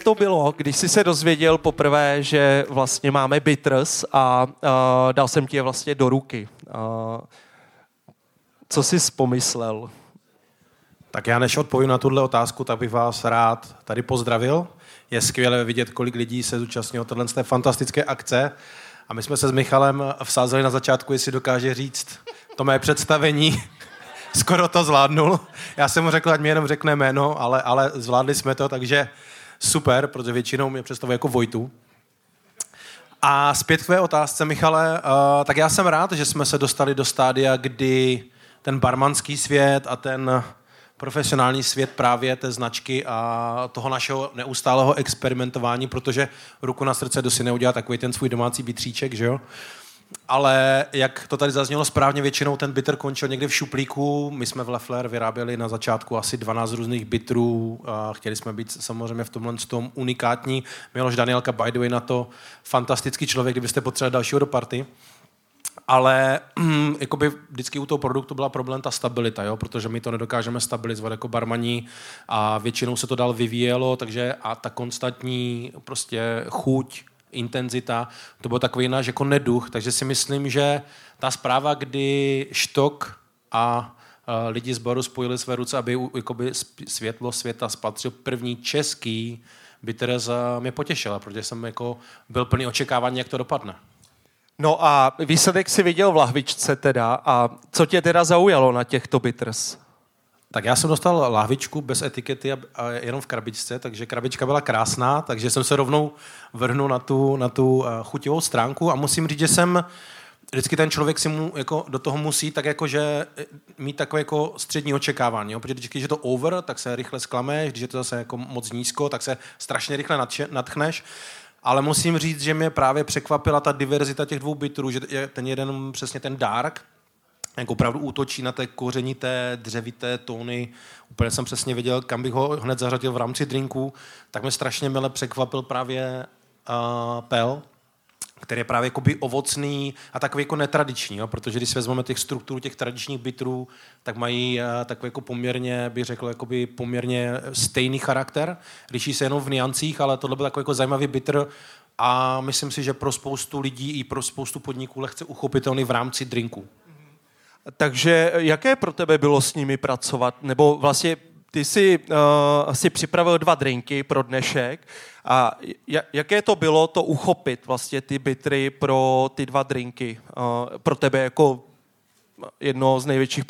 To bylo, když jsi se dozvěděl poprvé, že vlastně máme bitters a uh, dal jsem ti je vlastně do ruky. Uh, co jsi pomyslel? Tak já než odpovím na tuhle otázku, tak bych vás rád tady pozdravil. Je skvělé vidět, kolik lidí se zúčastnilo tohle z té fantastické akce. A my jsme se s Michalem vsázeli na začátku, jestli dokáže říct to mé představení. Skoro to zvládnul. Já jsem mu řekl, ať mi jenom řekne jméno, ale, ale zvládli jsme to, takže super, protože většinou mě představuje jako Vojtu. A zpět k tvé otázce, Michale, uh, tak já jsem rád, že jsme se dostali do stádia, kdy ten barmanský svět a ten profesionální svět právě té značky a toho našeho neustálého experimentování, protože ruku na srdce do si neudělá takový ten svůj domácí bitříček, že jo? Ale jak to tady zaznělo správně, většinou ten bitter končil někde v šuplíku. My jsme v Leffler vyráběli na začátku asi 12 různých bitrů a chtěli jsme být samozřejmě v tomhle tom unikátní. Miloš Danielka, by the way, na to fantastický člověk, kdybyste potřebovali dalšího do party ale jakoby vždycky u toho produktu byla problém ta stabilita, jo? protože my to nedokážeme stabilizovat jako barmaní a většinou se to dál vyvíjelo, takže a ta konstantní prostě chuť, intenzita, to byl takový náš jako neduch, takže si myslím, že ta zpráva, kdy štok a uh, lidi z Boru spojili své ruce, aby jakoby světlo světa spatřil první český, by Tereza mě potěšila, protože jsem jako byl plný očekávání, jak to dopadne. No a výsledek si viděl v lahvičce teda. A co tě teda zaujalo na těchto bitters? Tak já jsem dostal lahvičku bez etikety a, jenom v krabičce, takže krabička byla krásná, takže jsem se rovnou vrhnul na tu, na tu uh, chutivou stránku a musím říct, že jsem vždycky ten člověk si mu jako do toho musí tak jako, že eh, mít takové jako střední očekávání, jo? protože když je to over, tak se rychle sklameš, když je to zase jako moc nízko, tak se strašně rychle nadchneš ale musím říct, že mě právě překvapila ta diverzita těch dvou bitrů, že ten jeden přesně ten dark, jako opravdu útočí na té kořenité, dřevité tóny. Úplně jsem přesně věděl, kam bych ho hned zařadil v rámci drinku. Tak mě strašně mile překvapil právě uh, Pel, který je právě jakoby ovocný a takový jako netradiční, jo? protože když si vezmeme těch struktur těch tradičních bitrů, tak mají takový jako poměrně, bych řekl, jakoby poměrně stejný charakter, liší se jenom v niancích, ale tohle byl takový jako zajímavý bitr a myslím si, že pro spoustu lidí i pro spoustu podniků lehce uchopitelný v rámci drinku. Takže jaké pro tebe bylo s nimi pracovat? Nebo vlastně ty jsi uh, si připravil dva drinky pro dnešek a jaké to bylo to uchopit vlastně ty bitry pro ty dva drinky? Uh, pro tebe jako jedno z největších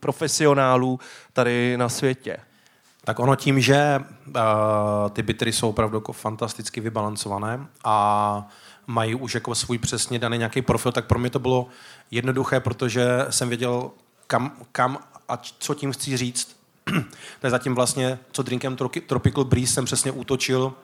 profesionálů tady na světě. Tak ono tím, že uh, ty bitry jsou opravdu jako fantasticky vybalancované a mají už jako svůj přesně daný nějaký profil, tak pro mě to bylo jednoduché, protože jsem věděl, kam, kam a co tím chci říct to je zatím vlastně, co drinkem Tropical Breeze jsem přesně útočil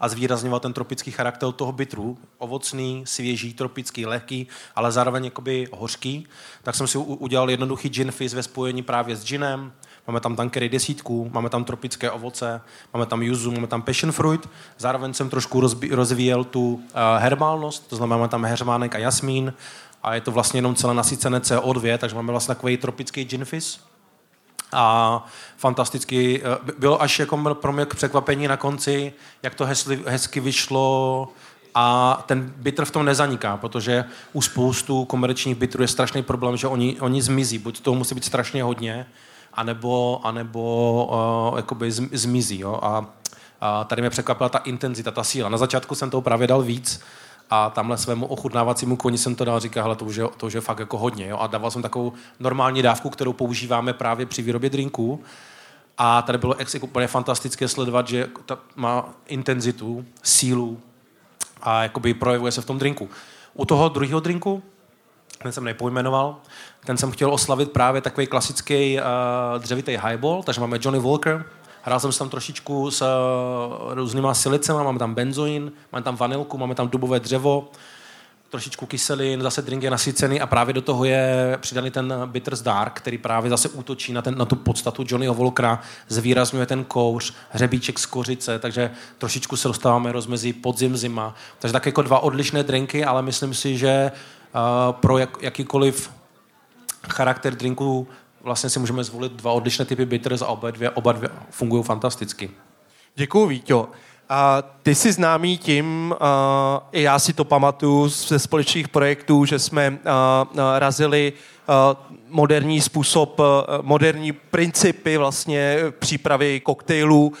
a zvýrazňoval ten tropický charakter toho bitru. Ovocný, svěží, tropický, lehký, ale zároveň jakoby hořký. Tak jsem si udělal jednoduchý gin fizz ve spojení právě s ginem. Máme tam tankery desítku, máme tam tropické ovoce, máme tam yuzu, máme tam passion fruit. Zároveň jsem trošku rozvíjel tu uh, herbálnost, to znamená máme tam heřmánek a jasmín a je to vlastně jenom celé nasycené CO2, takže máme vlastně takový tropický gin fizz a fantasticky, eh, bylo až jako pro mě k překvapení na konci, jak to hezky, hezky vyšlo a ten bitr v tom nezaniká, protože u spoustu komerčních bitrů je strašný problém, že oni, oni zmizí, buď toho musí být strašně hodně, anebo, anebo uh, jakoby zmizí. Jo? A, a tady mě překvapila ta intenzita, ta síla. Na začátku jsem toho právě dal víc, a tamhle svému ochutnávacímu koni jsem to dal, říká, hele, to už je, to už je fakt jako hodně. Jo? A dával jsem takovou normální dávku, kterou používáme právě při výrobě drinků. A tady bylo ex, úplně fantastické sledovat, že ta má intenzitu, sílu a jakoby projevuje se v tom drinku. U toho druhého drinku, ten jsem nepojmenoval, ten jsem chtěl oslavit právě takový klasický uh, dřevitý highball, takže máme Johnny Walker, Hrál jsem se tam trošičku s uh, různýma silicema, máme tam benzoin, máme tam vanilku, máme tam dubové dřevo, trošičku kyselin, zase drink je nasycený a právě do toho je přidaný ten Bitters Dark, který právě zase útočí na, ten, na tu podstatu Johnnyho Volkra, zvýrazňuje ten kouř, hřebíček z kořice, takže trošičku se dostáváme rozmezí podzim, zima. Takže tak jako dva odlišné drinky, ale myslím si, že pro jak, jakýkoliv charakter drinku vlastně si můžeme zvolit dva odlišné typy bitters a oba dvě, oba dvě fungují fantasticky. Děkuji, Víťo. A ty jsi známý tím, i já si to pamatuju ze společných projektů, že jsme razili moderní způsob, moderní principy vlastně přípravy koktejlů,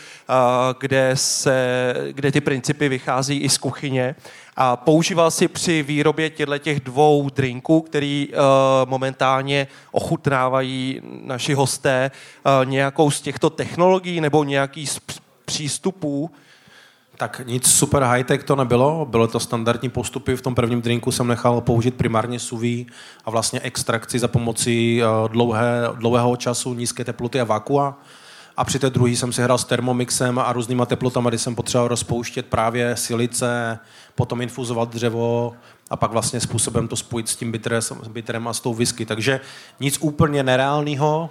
kde, se, kde ty principy vychází i z kuchyně. A používal si při výrobě těchto těch dvou drinků, který momentálně ochutnávají naši hosté, nějakou z těchto technologií nebo nějaký z přístupů, tak nic super high-tech to nebylo, bylo to standardní postupy. V tom prvním drinku jsem nechal použít primárně suví a vlastně extrakci za pomocí eh, dlouhé, dlouhého času, nízké teploty a vakua. A při té druhé jsem si hrál s termomixem a různýma teplotami, kdy jsem potřeboval rozpouštět právě silice, potom infuzovat dřevo, a pak vlastně způsobem to spojit s tím bitrem a s tou whisky. Takže nic úplně nereálného.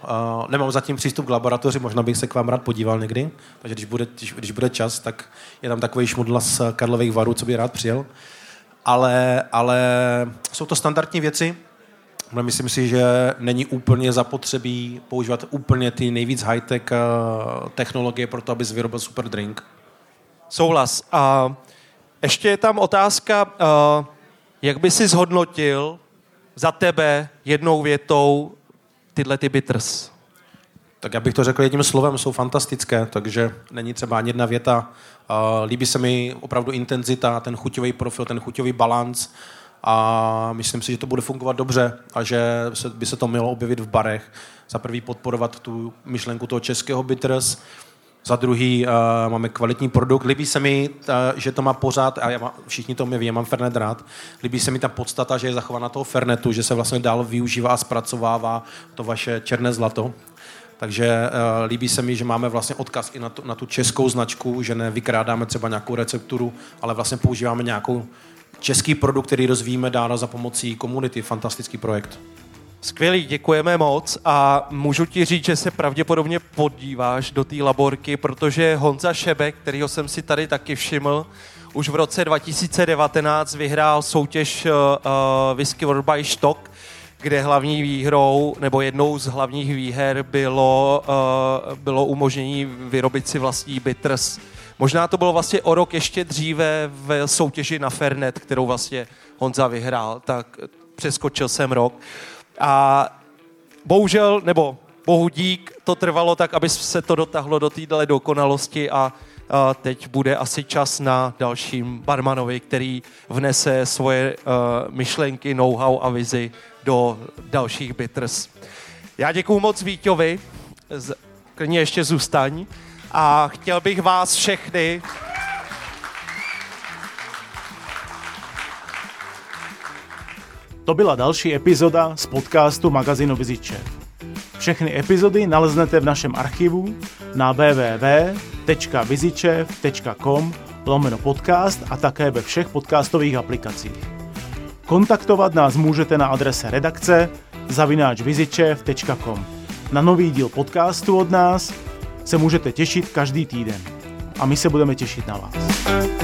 Nemám zatím přístup k laboratoři, možná bych se k vám rád podíval někdy. Takže když bude, když, když bude čas, tak je tam takový šmudla z Karlových varů, co by rád přijel. Ale, ale jsou to standardní věci. Ale myslím si, že není úplně zapotřebí používat úplně ty nejvíc high-tech uh, technologie pro to, aby vyrobil super drink. Souhlas. A ještě je tam otázka, uh jak by si zhodnotil za tebe jednou větou tyhle ty bitters? Tak já bych to řekl jedním slovem, jsou fantastické, takže není třeba ani jedna věta. Uh, líbí se mi opravdu intenzita, ten chuťový profil, ten chuťový balans a myslím si, že to bude fungovat dobře a že se, by se to mělo objevit v barech. Za prvý podporovat tu myšlenku toho českého bitters, za druhý uh, máme kvalitní produkt. Líbí se mi, uh, že to má pořád, a já má, všichni to mě já mám Fernet rád, líbí se mi ta podstata, že je zachována toho Fernetu, že se vlastně dál využívá a zpracovává to vaše černé zlato. Takže uh, líbí se mi, že máme vlastně odkaz i na tu, na tu českou značku, že nevykrádáme třeba nějakou recepturu, ale vlastně používáme nějakou český produkt, který rozvíjíme dál za pomocí komunity. Fantastický projekt. Skvělý, děkujeme moc a můžu ti říct, že se pravděpodobně podíváš do té laborky, protože Honza Šebek, kterýho jsem si tady taky všiml, už v roce 2019 vyhrál soutěž uh, Whisky World by Stock, kde hlavní výhrou, nebo jednou z hlavních výher bylo, uh, bylo umožnění vyrobit si vlastní bitters. Možná to bylo vlastně o rok ještě dříve v soutěži na Fernet, kterou vlastně Honza vyhrál, tak přeskočil jsem rok. A bohužel, nebo bohu dík, to trvalo tak, aby se to dotáhlo do téhle dokonalosti a, a teď bude asi čas na dalším barmanovi, který vnese svoje uh, myšlenky, know-how a vizi do dalších bitters. Já děkuji moc Víťovi, klidně ještě zůstaň a chtěl bych vás všechny To byla další epizoda z podcastu magazínu Viziče. Všechny epizody naleznete v našem archivu na www.vizičev.com lomeno podcast a také ve všech podcastových aplikacích. Kontaktovat nás můžete na adrese redakce zavináčvizičev.com. Na nový díl podcastu od nás se můžete těšit každý týden. A my se budeme těšit na vás.